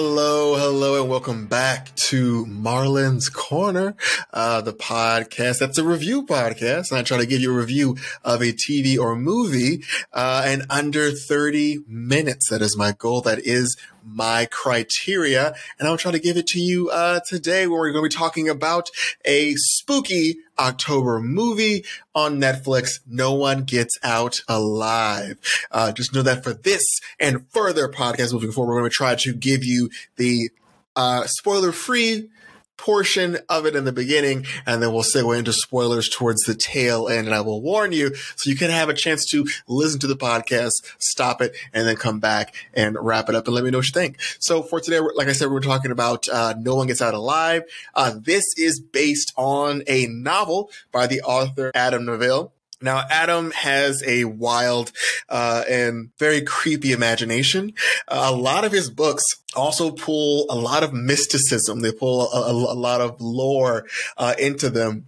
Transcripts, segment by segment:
Hello, hello, and welcome back to Marlin's Corner, uh, the podcast. That's a review podcast. And I try to give you a review of a TV or movie, uh, in under 30 minutes. That is my goal. That is my criteria. And I'll try to give it to you, uh, today where we're going to be talking about a spooky October movie on Netflix. No one gets out alive. Uh, just know that for this and further podcasts moving forward, we're going to try to give you the, uh, spoiler free portion of it in the beginning, and then we'll segue into spoilers towards the tail end. And I will warn you so you can have a chance to listen to the podcast, stop it, and then come back and wrap it up and let me know what you think. So for today, like I said, we're talking about uh, No One Gets Out Alive. Uh, this is based on a novel by the author Adam Nevill. Now, Adam has a wild uh, and very creepy imagination. Uh, a lot of his books also pull a lot of mysticism. They pull a, a, a lot of lore uh, into them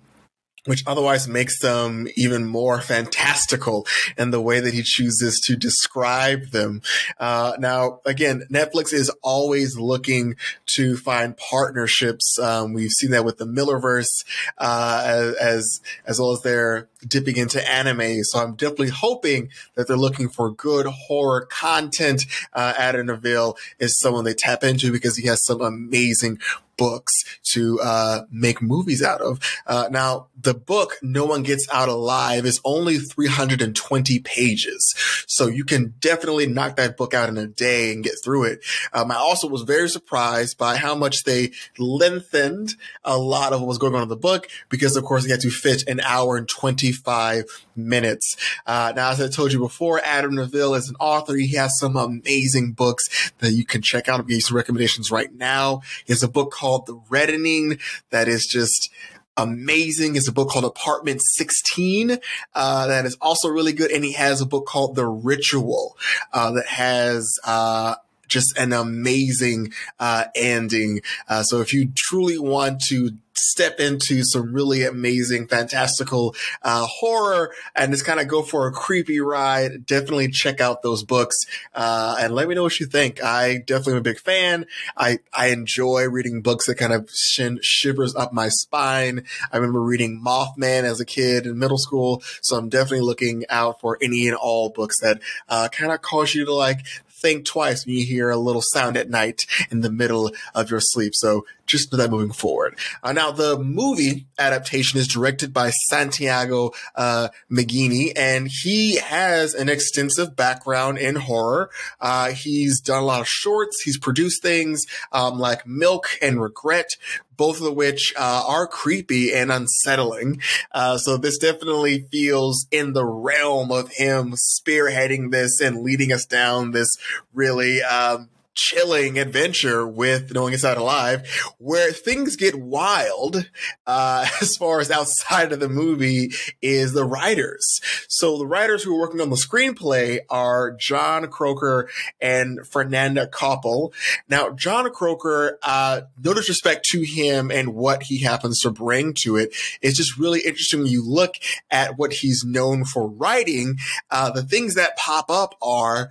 which otherwise makes them even more fantastical in the way that he chooses to describe them. Uh, now, again, Netflix is always looking to find partnerships. Um, we've seen that with the Millarverse, uh, as as well as their dipping into anime. So I'm definitely hoping that they're looking for good horror content. Uh, Adam Nevill is someone they tap into because he has some amazing books to uh, make movies out of. Uh, now, the book "No One Gets Out Alive" is only 320 pages, so you can definitely knock that book out in a day and get through it. Um, I also was very surprised by how much they lengthened a lot of what was going on in the book because, of course, they had to fit an hour and 25 minutes. Uh, now, as I told you before, Adam Nevill is an author. He has some amazing books that you can check out. Give you some recommendations right now. He has a book called called The Reddening that is just amazing. It's a book called Apartment 16 uh, that is also really good. And he has a book called The Ritual uh, that has uh, just an amazing uh, ending. Uh, so if you truly want to step into some really amazing, fantastical uh, horror and just kind of go for a creepy ride, definitely check out those books uh, and let me know what you think. I definitely am a big fan. I, I enjoy reading books that kind of shin, shivers up my spine. I remember reading Mothman as a kid in middle school, so I'm definitely looking out for any and all books that uh, kind of cause you to like think twice when you hear a little sound at night in the middle of your sleep. So just know that moving forward. Uh, now, the movie adaptation is directed by Santiago uh, Menghini, and he has an extensive background in horror. Uh, he's done a lot of shorts. He's produced things um, like Milk and Regret, both of which uh, are creepy and unsettling. Uh, so this definitely feels in the realm of him spearheading this and leading us down this really um, chilling adventure with Knowing Out Alive, where things get wild uh, as far as outside of the movie is the writers. So the writers who are working on the screenplay are Jon Croker and Fernanda Coppel. Now, Jon Croker, uh, no disrespect to him and what he happens to bring to it, it's just really interesting when you look at what he's known for writing. Uh, the things that pop up are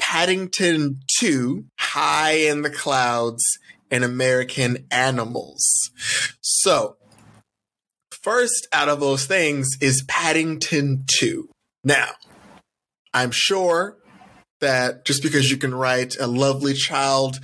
Paddington 2, High in the Clouds, and American Animals. So, first out of those things is Paddington 2. Now, I'm sure that just because you can write a lovely child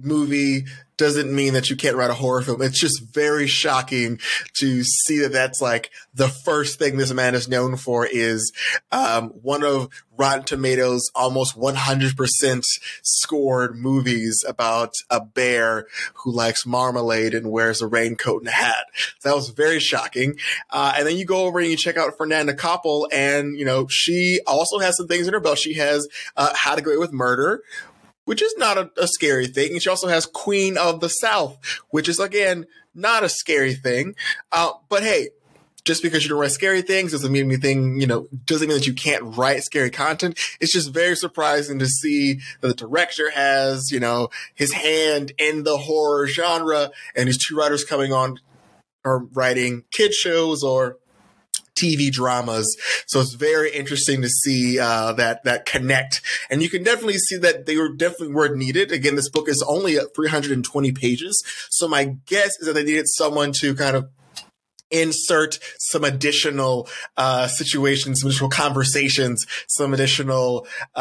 movie doesn't mean that you can't write a horror film. It's just very shocking to see that that's like the first thing this man is known for is um, one of Rotten Tomatoes almost 100% scored movies about a bear who likes marmalade and wears a raincoat and a hat. That was very shocking. Uh, and then you go over and you check out Fernanda Coppel and, you know, she also has some things in her belt. She has uh, How to Get Away with Murder, which is not a, a, scary thing. And she also has Queen of the South, which is again not a scary thing. Uh, but hey, just because you don't write scary things doesn't mean anything, you know, doesn't mean that you can't write scary content. It's just very surprising to see that the director has, you know, his hand in the horror genre and his two writers coming on are writing kid shows or TV dramas. So it's very interesting to see uh, that that connect, and you can definitely see that they were definitely were needed. Again, this book is only 320 pages, so my guess is that they needed someone to kind of insert some additional uh, situations, some additional conversations, some additional. Uh,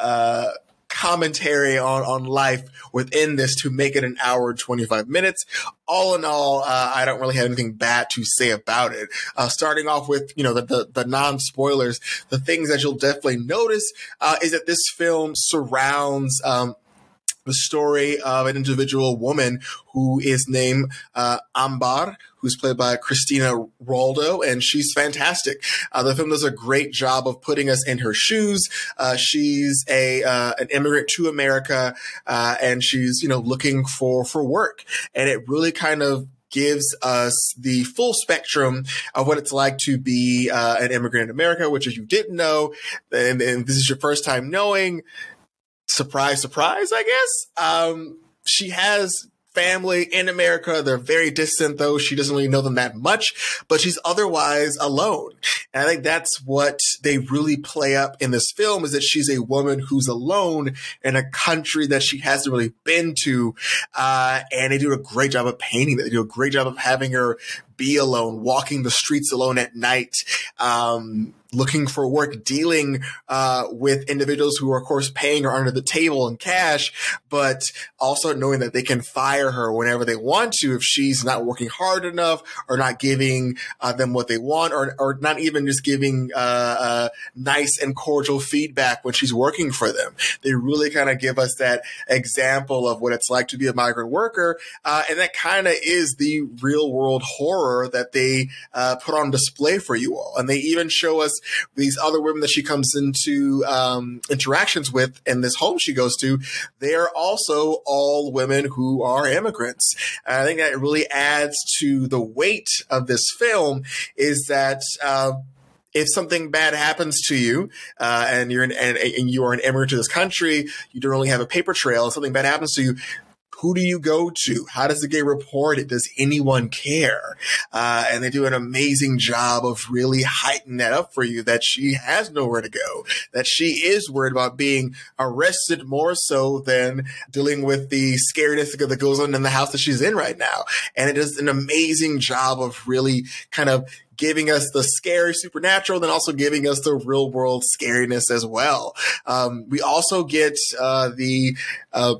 uh, commentary on, on life within this to make it an hour and 25 minutes. All in all, uh, I don't really have anything bad to say about it. Uh, starting off with, you know, the, the, the non spoilers, the things that you'll definitely notice, uh, is that this film surrounds, um, the story of an individual woman who is named uh, Ambar, who's played by Cristina Rodlo, and she's fantastic. Uh, the film does a great job of putting us in her shoes. Uh, she's a uh, an immigrant to America, uh, and she's you know looking for for work, and it really kind of gives us the full spectrum of what it's like to be uh, an immigrant in America, which if you didn't know, and, and this is your first time knowing, surprise, surprise, I guess. Um, she has family in America. They're very distant though. She doesn't really know them that much, but she's otherwise alone. And I think that's what they really play up in this film is that she's a woman who's alone in a country that she hasn't really been to. Uh, and they do a great job of painting that. They do a great job of having her be alone, walking the streets alone at night. Um, looking for work, dealing uh, with individuals who are, of course, paying her under the table in cash, but also knowing that they can fire her whenever they want to if she's not working hard enough or not giving uh, them what they want or, or not even just giving uh, uh nice and cordial feedback when she's working for them. They really kind of give us that example of what it's like to be a migrant worker. Uh, and that kind of is the real world horror that they uh, put on display for you all. And they even show us these other women that she comes into um, interactions with in this home she goes to, they're also all women who are immigrants. And I think that really adds to the weight of this film is that. Uh, if something bad happens to you uh, and you're an, and, and, you are an immigrant to this country, you don't really have a paper trail. If something bad happens to you who do you go to? How does it get reported? Does anyone care? Uh, and they do an amazing job of really heightening that up for you that she has nowhere to go, that she is worried about being arrested more so than dealing with the scariness that goes on in the house that she's in right now. And it does an amazing job of really kind of giving us the scary supernatural, then also giving us the real world scariness as well. Um, we also get uh, the uh,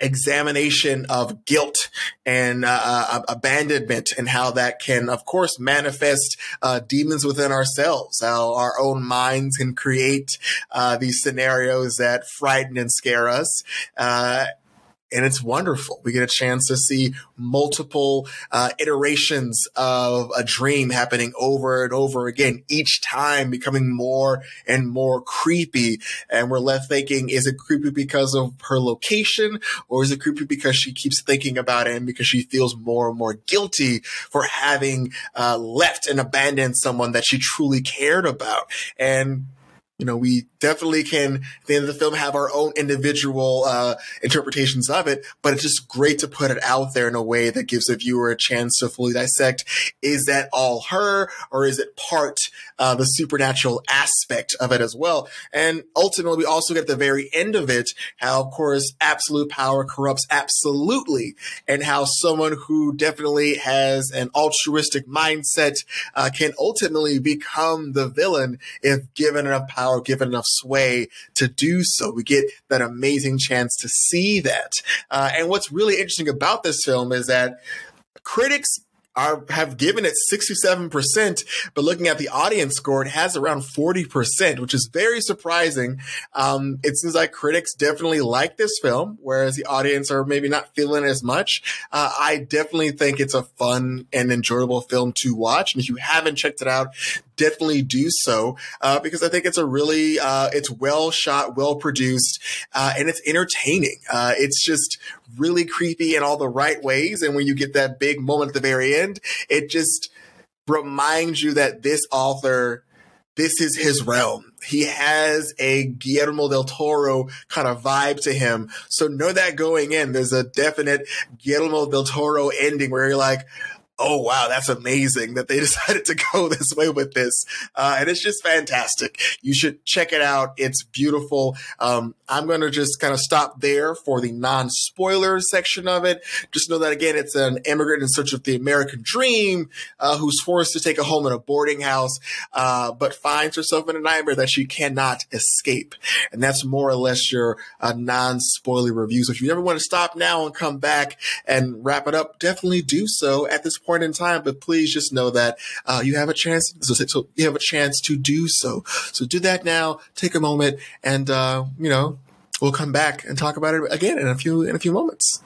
examination of guilt and uh, uh, abandonment and how that can, of course, manifest uh, demons within ourselves, how our own minds can create uh, these scenarios that frighten and scare us. And it's wonderful. We get a chance to see multiple uh, iterations of a dream happening over and over again, each time becoming more and more creepy. And we're left thinking, is it creepy because of her location, or is it creepy because she keeps thinking about it and because she feels more and more guilty for having uh, left and abandoned someone that she truly cared about? And you know, we definitely can, at the end of the film, have our own individual uh, interpretations of it, but it's just great to put it out there in a way that gives a viewer a chance to fully dissect is that all her or is it part uh, the supernatural aspect of it as well? And ultimately, we also get the very end of it how, of course, absolute power corrupts absolutely, and how someone who definitely has an altruistic mindset uh, can ultimately become the villain if given enough power power, given enough sway to do so. We get that amazing chance to see that. Uh, and what's really interesting about this film is that critics are have given it 67%, but looking at the audience score, it has around 40%, which is very surprising. Um, it seems like critics definitely like this film, whereas the audience are maybe not feeling as much. Uh, I definitely think it's a fun and enjoyable film to watch. And if you haven't checked it out, definitely do so uh, because I think it's a really uh, it's well shot, well produced, uh, and it's entertaining. Uh, it's just really creepy in all the right ways, and when you get that big moment at the very end, it just reminds you that this author this is his realm. He has a Guillermo del Toro kind of vibe to him. So know that going in, there's a definite Guillermo del Toro ending where you're like, oh wow, that's amazing that they decided to go this way with this, uh, and it's just fantastic. You should check it out. It's beautiful. Um, I'm going to just kind of stop there for the non-spoiler section of it. Just know that again, it's an immigrant in search of the American dream uh, who's forced to take a home in a boarding house, uh, but finds herself in a nightmare that she cannot escape, and that's more or less your uh, non-spoiler review. So if you ever want to stop now and come back and wrap it up, definitely do so at this point in time. But please just know that uh, you have a chance. So, so, you have a chance to do so. So do that now. Take a moment, and uh, you know we'll come back and talk about it again in a few in a few moments.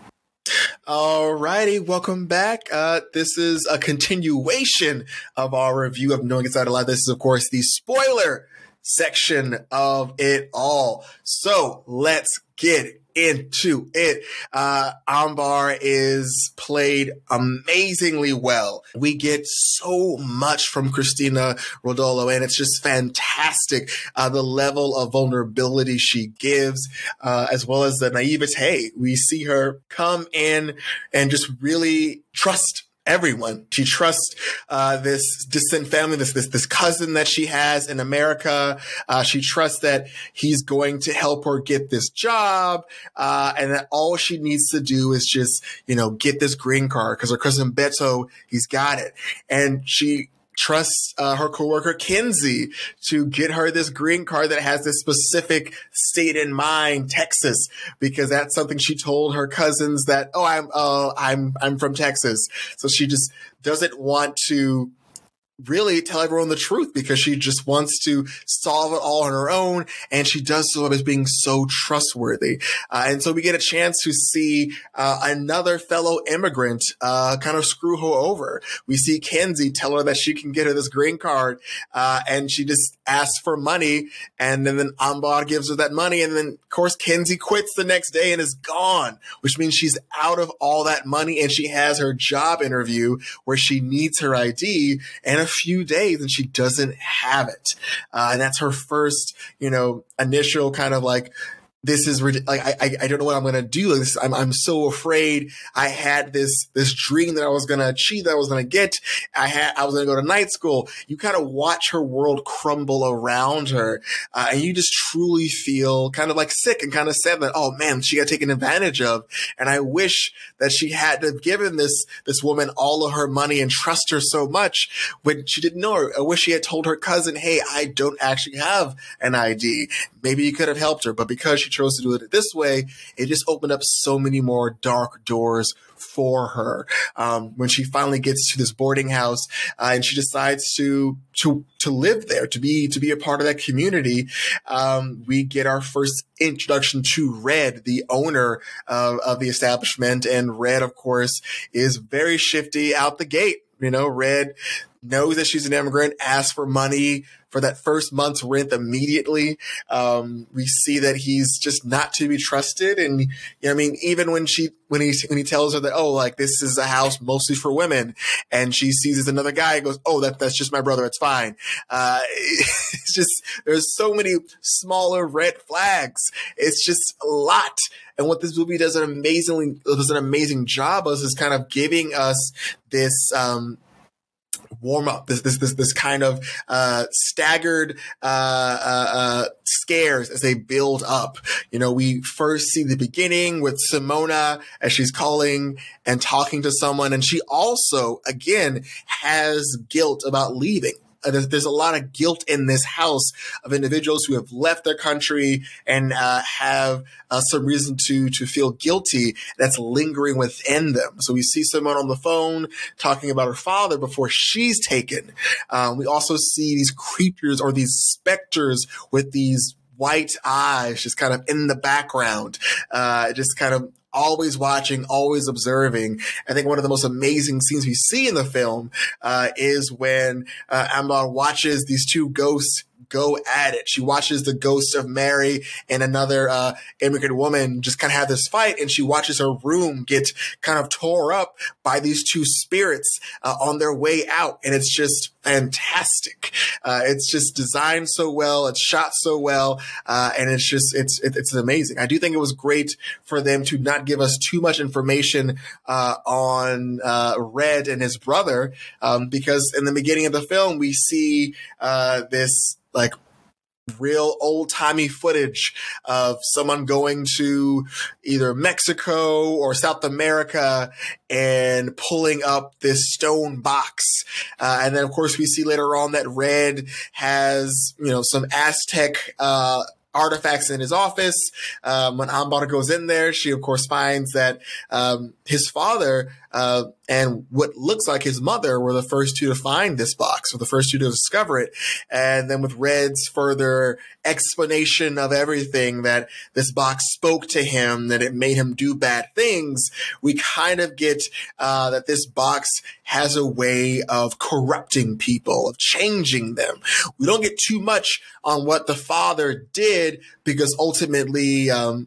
Alrighty, welcome back. Uh, this is a continuation of our review of Knowing Inside Alive. This is, of course, the spoiler section of it all. So let's get into it. Uh, Ambar is played amazingly well. We get so much from Cristina Rodlo, and it's just fantastic. Uh, the level of vulnerability she gives, uh, as well as the naivete. We see her come in and just really trust everyone. She trusts uh, this distant family, this this this cousin that she has in America. Uh, she trusts that he's going to help her get this job, uh, and that all she needs to do is just you know get this green card because her cousin Beto he's got it, and she trusts uh, her coworker Kenzie to get her this green card that has this specific state in mind, Texas, because that's something she told her cousins that oh I'm uh, I'm I'm from Texas, so she just doesn't want to really tell everyone the truth because she just wants to solve it all on her own and she does so as being so trustworthy. Uh, and so we get a chance to see uh, another fellow immigrant uh, kind of screw her over. We see kenzie tell her that she can get her this green card uh, and she just asks for money and then, then Ambar gives her that money and then of course kenzie quits the next day and is gone which means she's out of all that money and she has her job interview where she needs her id and a few days and she doesn't have it. Uh, and that's her first, you know, initial kind of like this is like I I don't know what I'm gonna do. This I'm I'm so afraid. I had this this dream that I was gonna achieve, that I was gonna get. I had I was gonna go to night school. You kind of watch her world crumble around her, uh, and you just truly feel kind of like sick and kind of sad that oh man, she got taken advantage of. And I wish that she had given this this woman all of her money and trust her so much when she didn't know her. I wish she had told her cousin, hey, I don't actually have an ID. Maybe you could have helped her, but because she chose to do it this way, it just opened up so many more dark doors for her. Um, when she finally gets to this boarding house uh, and she decides to to to live there, to be to be a part of that community, um, we get our first introduction to Red, the owner of, of the establishment, and Red, of course, is very shifty out the gate. You know, Red knows that she's an immigrant, asks for money for that first month's rent immediately. Um, we see that he's just not to be trusted. And, you know, I mean, even when she, when he, when he tells her that, oh, like this is a house mostly for women and she sees as another guy goes, oh, that, that's just my brother. It's fine. Uh, it's just, there's so many smaller red flags. It's just a lot. And what this movie does an amazingly, does an amazing job of is kind of giving us this, um, warm up, this this this, this kind of uh, staggered uh, uh, uh, scares as they build up. You know, we first see the beginning with Simona as she's calling and talking to someone, and she also again has guilt about leaving uh, there's, there's, a lot of guilt in this house of individuals who have left their country and uh, have uh, some reason to to feel guilty that's lingering within them. So we see someone on the phone talking about her father before she's taken. Um, we also see these creatures or these specters with these white eyes just kind of in the background, uh, just kind of always watching, always observing. I think one of the most amazing scenes we see in the film uh, is when uh, watches these two ghosts go at it. She watches the ghost of Mary and another uh, immigrant woman just kind of have this fight, and she watches her room get kind of tore up by these two spirits uh, on their way out, and it's just fantastic. Uh, it's just designed so well, it's shot so well, uh, and it's just it's it, it's amazing. I do think it was great for them to not give us too much information uh, on uh, Red and his brother, um, because in the beginning of the film we see uh, this like real old timey footage of someone going to either Mexico or South America and pulling up this stone box. Uh, and then, of course, we see later on that Red has, you know, some Aztec, uh, artifacts in his office. Um, when Ambar goes in there, she of course finds that um, his father uh, and what looks like his mother were the first two to find this box, or the first two to discover it. And then with Red's further explanation of everything that this box spoke to him, that it made him do bad things, we kind of get uh, that this box has a way of corrupting people, of changing them. We don't get too much on what the father did because ultimately, um,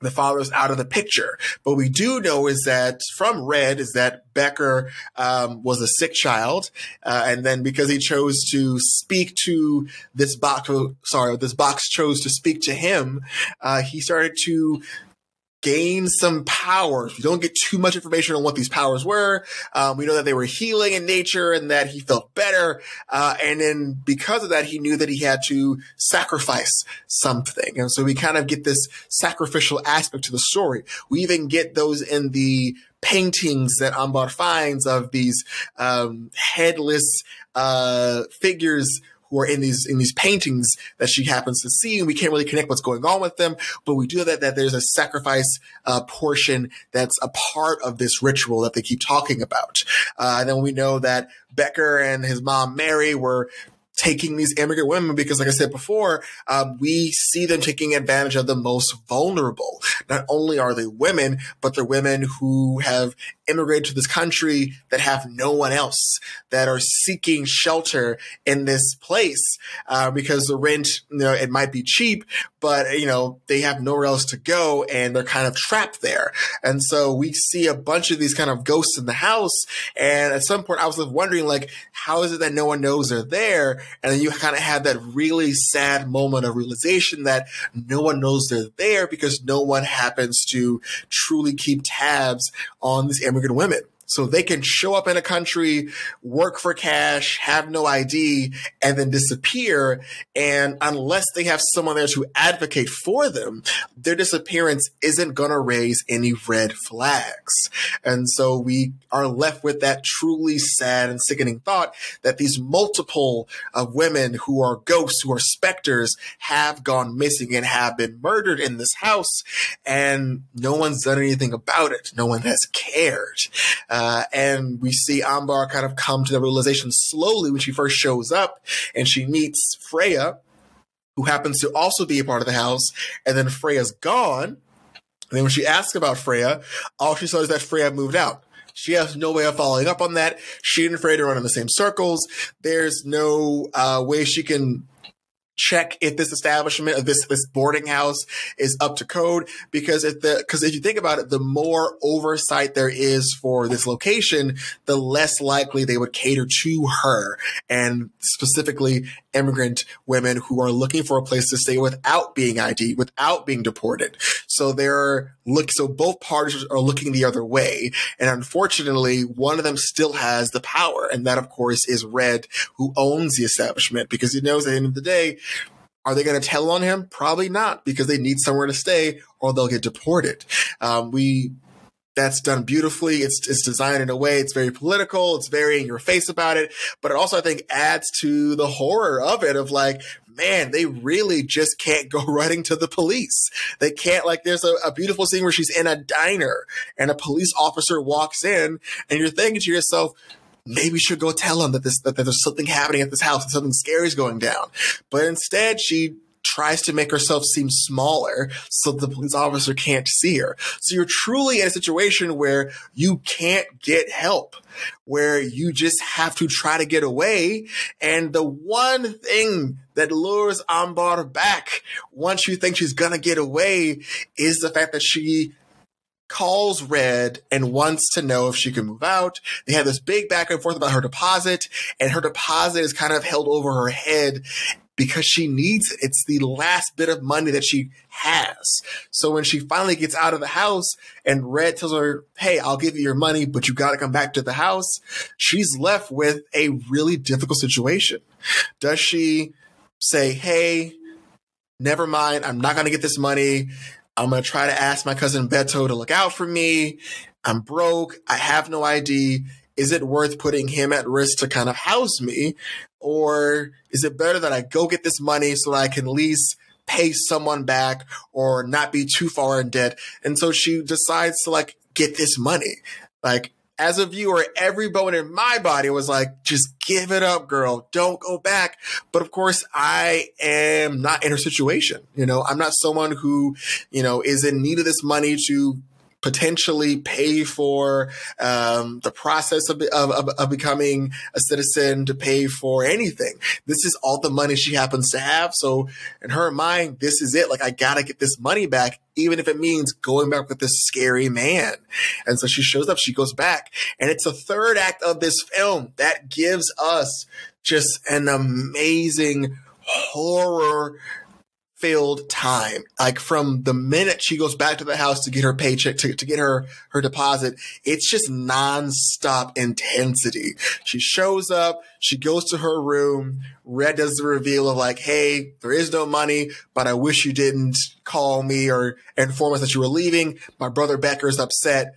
the father's out of the picture. But we do know is that from Red is that Becker um, was a sick child, uh, and then because he chose to speak to this box, sorry, this box chose to speak to him, uh, he started to gain some powers. We don't get too much information on what these powers were. Um, we know that they were healing in nature and that he felt better. Uh, and then because of that, he knew that he had to sacrifice something. And so we kind of get this sacrificial aspect to the story. We even get those in the paintings that Ambar finds of these um, headless uh, figures who are in these in these paintings that she happens to see, and we can't really connect what's going on with them. But we do that that there's a sacrifice uh, portion that's a part of this ritual that they keep talking about. Uh, and then we know that Becker and his mom Mary were taking these immigrant women because, like I said before, um, we see them taking advantage of the most vulnerable. Not only are they women, but they're women who have immigrated to this country that have no one else, that are seeking shelter in this place uh, because the rent, you know, it might be cheap, but you know they have nowhere else to go and they're kind of trapped there. And so we see a bunch of these kind of ghosts in the house. And at some point, I was wondering, like, how is it that no one knows they're there? And then you kind of have that really sad moment of realization that no one knows they're there because no one happens to truly keep tabs on these immigrant women. So they can show up in a country, work for cash, have no ID, and then disappear. And unless they have someone there to advocate for them, their disappearance isn't going to raise any red flags. And so we are left with that truly sad and sickening thought that these multiple of women who are ghosts, who are specters, have gone missing and have been murdered in this house. And no one's done anything about it. No one has cared. Uh, Uh, and we see Ambar kind of come to the realization slowly when she first shows up and she meets Freya, who happens to also be a part of the house. And then Freya's gone. And then when she asks about Freya, all she saw is that Freya moved out. She has no way of following up on that. She and Freya run in the same circles. There's no uh, way she can check if this establishment or this this boarding house is up to code because if the because if you think about it the more oversight there is for this location the less likely they would cater to her and specifically immigrant women who are looking for a place to stay without being ID without being deported so they're look so both parties are looking the other way and unfortunately one of them still has the power and that of course is red who owns the establishment because he knows at the end of the day are they going to tell on him? Probably not, because they need somewhere to stay, or they'll get deported. Um, we that's done beautifully. It's it's designed in a way. It's very political. It's very in your face about it, but it also I think adds to the horror of it. Of like, man, they really just can't go running to the police. They can't like. There's a, a beautiful scene where she's in a diner and a police officer walks in, and you're thinking to yourself, maybe we should go tell him that this that there's something happening at this house and something scary is going down. But instead, she tries to make herself seem smaller so the police officer can't see her. So you're truly in a situation where you can't get help, where you just have to try to get away. And the one thing that lures Ambar back once you think she's gonna get away is the fact that she calls Red and wants to know if she can move out. They have this big back and forth about her deposit, and her deposit is kind of held over her head because she needs it. It's the last bit of money that she has. So when she finally gets out of the house and Red tells her, Hey, I'll give you your money, but you got to come back to the house. She's left with a really difficult situation. Does she say, Hey, never mind. I'm not going to get this money. I'm going to try to ask my cousin Beto to look out for me. I'm broke. I have no ID. Is it worth putting him at risk to kind of house me? Or is it better that I go get this money so that I can at least pay someone back or not be too far in debt? And so she decides to like get this money. Like, as a viewer, every bone in my body was like, just give it up, girl. Don't go back. But of course, I am not in her situation. You know, I'm not someone who, you know, is in need of this money to potentially pay for um, the process of, of, of, becoming a citizen, to pay for anything. This is all the money she happens to have. So in her mind, this is it. Like, I gotta get this money back, even if it means going back with this scary man. And so she shows up, she goes back. And it's the third act of this film that gives us just an amazing horror filled time. Like from the minute she goes back to the house to get her paycheck, to, to get her, her deposit, it's just nonstop intensity. She shows up, she goes to her room, Red does the reveal of like, Hey, there is no money, but I wish you didn't call me or inform us that you were leaving. My brother Becker is upset.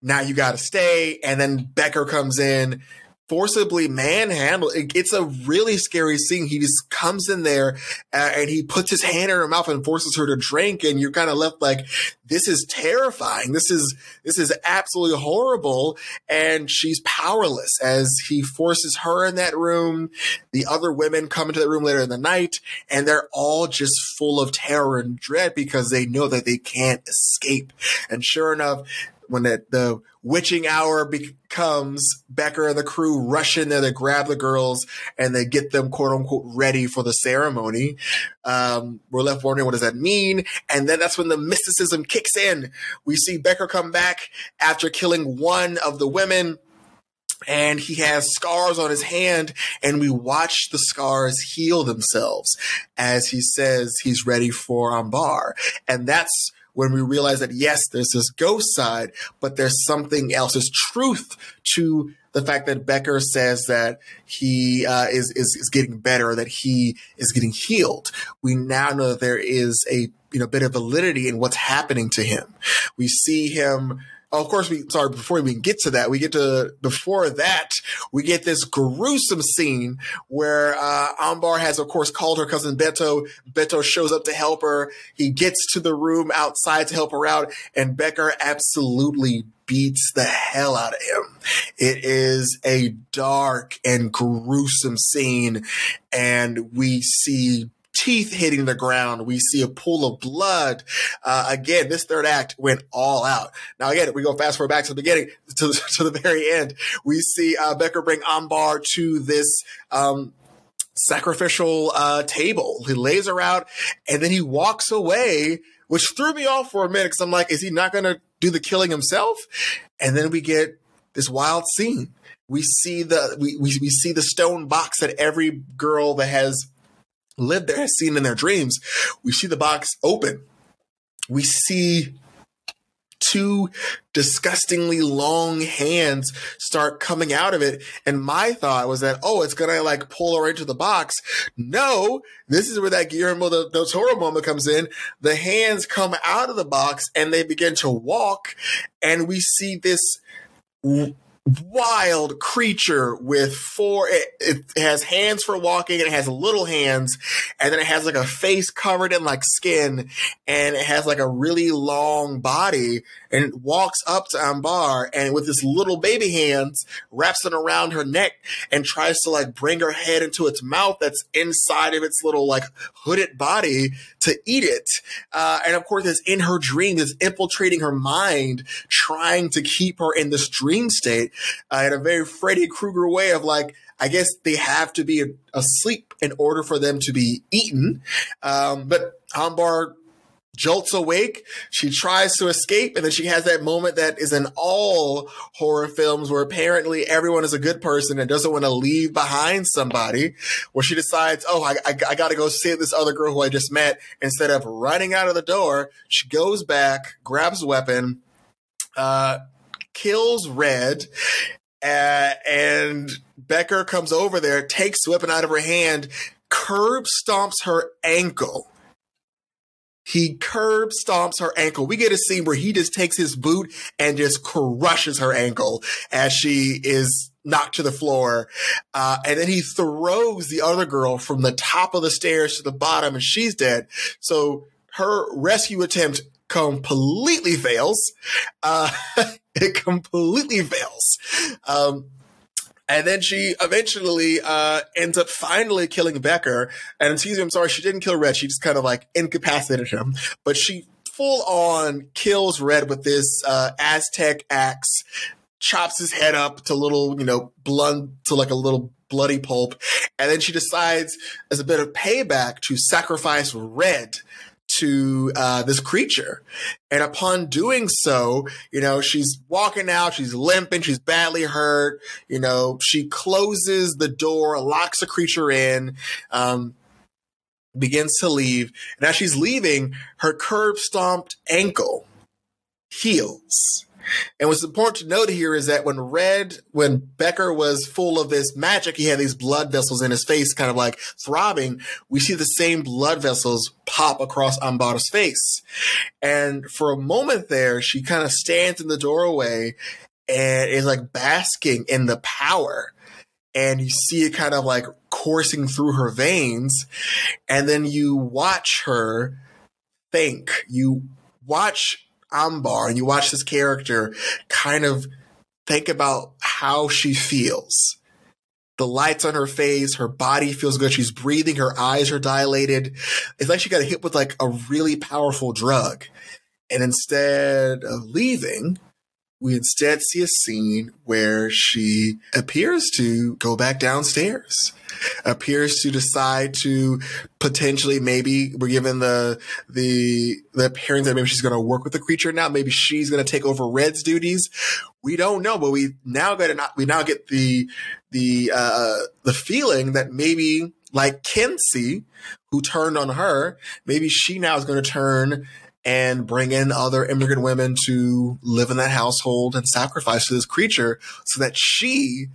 Now you gotta stay. And then Becker comes in forcibly manhandle. It's a really scary scene. He just comes in there uh, and he puts his hand in her mouth and forces her to drink, and you're kind of left like, this is terrifying. This is this is absolutely horrible. And she's powerless as he forces her in that room. The other women come into the room later in the night, and they're all just full of terror and dread because they know that they can't escape. And sure enough, when the, the witching hour becomes, Becker and the crew rush in there to grab the girls and they get them quote unquote ready for the ceremony. Um, we're left wondering what does that mean? And then that's when the mysticism kicks in. We see Becker come back after killing one of the women and he has scars on his hand and we watch the scars heal themselves as he says he's ready for Ambar. And that's when we realize that yes, there's this ghost side, but there's something else. There's truth to the fact that Becker says that he uh, is, is is getting better, that he is getting healed. We now know that there is a you know bit of validity in what's happening to him. We see him of course, we sorry. Before we get to that, we get to before that we get this gruesome scene where uh, Ambar has, of course, called her cousin Beto. Beto shows up to help her. He gets to the room outside to help her out, and Becker absolutely beats the hell out of him. It is a dark and gruesome scene, and we see teeth hitting the ground. We see a pool of blood. Uh, again, this third act went all out. Now, again, we go fast forward back to the beginning, to, to the very end. We see uh, Becker bring Ambar to this. Um, sacrificial uh, table. He lays her out and then he walks away, which threw me off for a minute because I'm like, is he not going to do the killing himself? And then we get this wild scene. We see the we, we, we see the stone box that every girl that has lived there has seen in their dreams. We see the box open. We see two disgustingly long hands start coming out of it. And my thought was that, oh, it's to like pull her into the box. No, this is where that Guillermo del, del Toro moment comes in. The hands come out of the box and they begin to walk. And we see this wild creature with four it, it, has hands for walking and it has little hands and then it has like a face covered in like skin and it has like a really long body and walks up to Ambar and with his little baby hands wraps it around her neck and tries to like bring her head into its mouth that's inside of its little like hooded body to eat it uh, and of course it's in her dream it's infiltrating her mind trying to keep her in this dream state uh, in a very Freddy Krueger way of like, I guess they have to be asleep in order for them to be eaten. Um, but Ambar jolts awake. She tries to escape, and then she has that moment that is in all horror films where apparently everyone is a good person and doesn't want to leave behind somebody. Where she decides, oh, I, I, I got to go see this other girl who I just met. Instead of running out of the door, she goes back, grabs a weapon, uh, kills Red, uh, and Becker comes over there, takes the weapon out of her hand, curb stomps her ankle. He curb stomps her ankle. We get a scene where he just takes his boot and just crushes her ankle as she is knocked to the floor. Uh, and then he throws the other girl from the top of the stairs to the bottom and she's dead. So her rescue attempt completely fails. Uh, it completely fails. Um, and then she eventually uh, ends up finally killing Becker. And excuse me, I'm sorry, she didn't kill Red. She just kind of like incapacitated him. But she full on kills Red with this uh, Aztec axe, chops his head up to little, you know, blunt to like a little bloody pulp. And then she decides, as a bit of payback, to sacrifice Red to uh, this creature. And upon doing so, you know, she's walking out, she's limping, she's badly hurt. You know, she closes the door, locks the creature in, um, begins to leave. And as she's leaving, her curb stomped ankle heals. And what's important to note here is that when Red, when Becker was full of this magic, he had these blood vessels in his face, kind of like throbbing. We see the same blood vessels pop across Ambar's face. And for a moment there, she kind of stands in the doorway and is like basking in the power. And you see it kind of like coursing through her veins. And then you watch her think. You watch Ambar and you watch this character kind of think about how she feels. The lights on her face, her body feels good. She's breathing, her eyes are dilated. It's like she got hit with like a really powerful drug. And instead of leaving, we instead see a scene where she appears to go back downstairs appears to decide to potentially maybe we're given the the the appearance that maybe she's going to work with the creature now. Maybe she's going to take over Red's duties. We don't know, but we now get we now get the the uh, the feeling that maybe like Kinsey, who turned on her, maybe she now is going to turn and bring in other immigrant women to live in that household and sacrifice to this creature so that she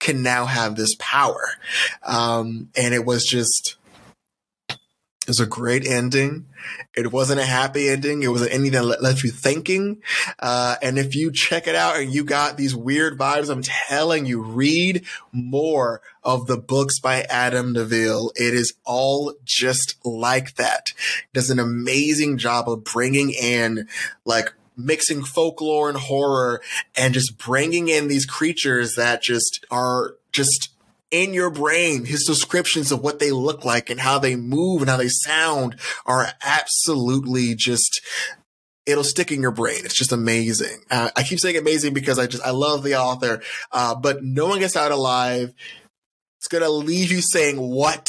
can now have this power. Um, and it was just, it was a great ending. It wasn't a happy ending. It was an ending that left you thinking. Uh, and if you check it out and you got these weird vibes, I'm telling you, read more of the books by Adam Nevill. It is all just like that. Does an amazing job of bringing in like mixing folklore and horror and just bringing in these creatures that just are just in your brain. His descriptions of what they look like and how they move and how they sound are absolutely just it'll stick in your brain. It's just amazing. Uh, I keep saying amazing because I just I love the author, uh, but no one gets out alive. It's gonna leave you saying what,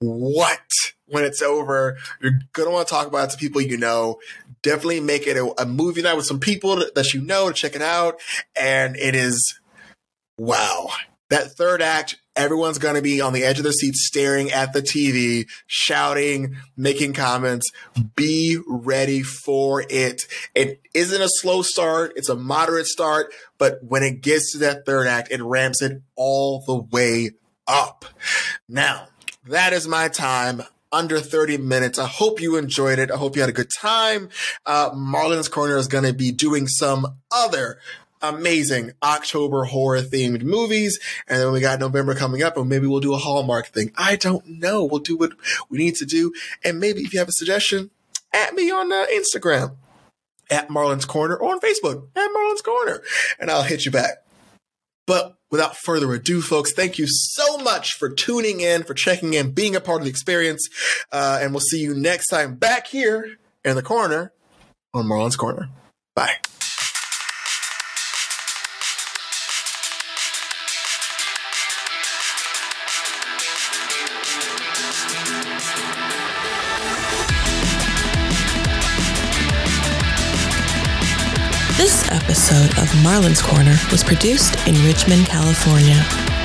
what when it's over. You're gonna want to talk about it to people you know definitely make it a, a movie night with some people that you know to check it out. And it is wow. That third act, everyone's going to be on the edge of their seats staring at the TV, shouting, making comments. Be ready for it. It isn't a slow start. It's a moderate start, but when it gets to that third act, it ramps it all the way up. Now, that is my time under 30 minutes. I hope you enjoyed it. I hope you had a good time. Uh, Marlon's Corner is going to be doing some other amazing October horror themed movies. And then we got November coming up and maybe we'll do a Hallmark thing. I don't know. We'll do what we need to do. And maybe if you have a suggestion, at me on uh, Instagram at Marlon's Corner or on Facebook at Marlon's Corner and I'll hit you back. But without further ado, folks, thank you so much for tuning in, for checking in, being a part of the experience. Uh, and we'll see you next time back here in the corner on Marlon's Corner. Bye. Episode of Marlin's Corner was produced in Richmond, California.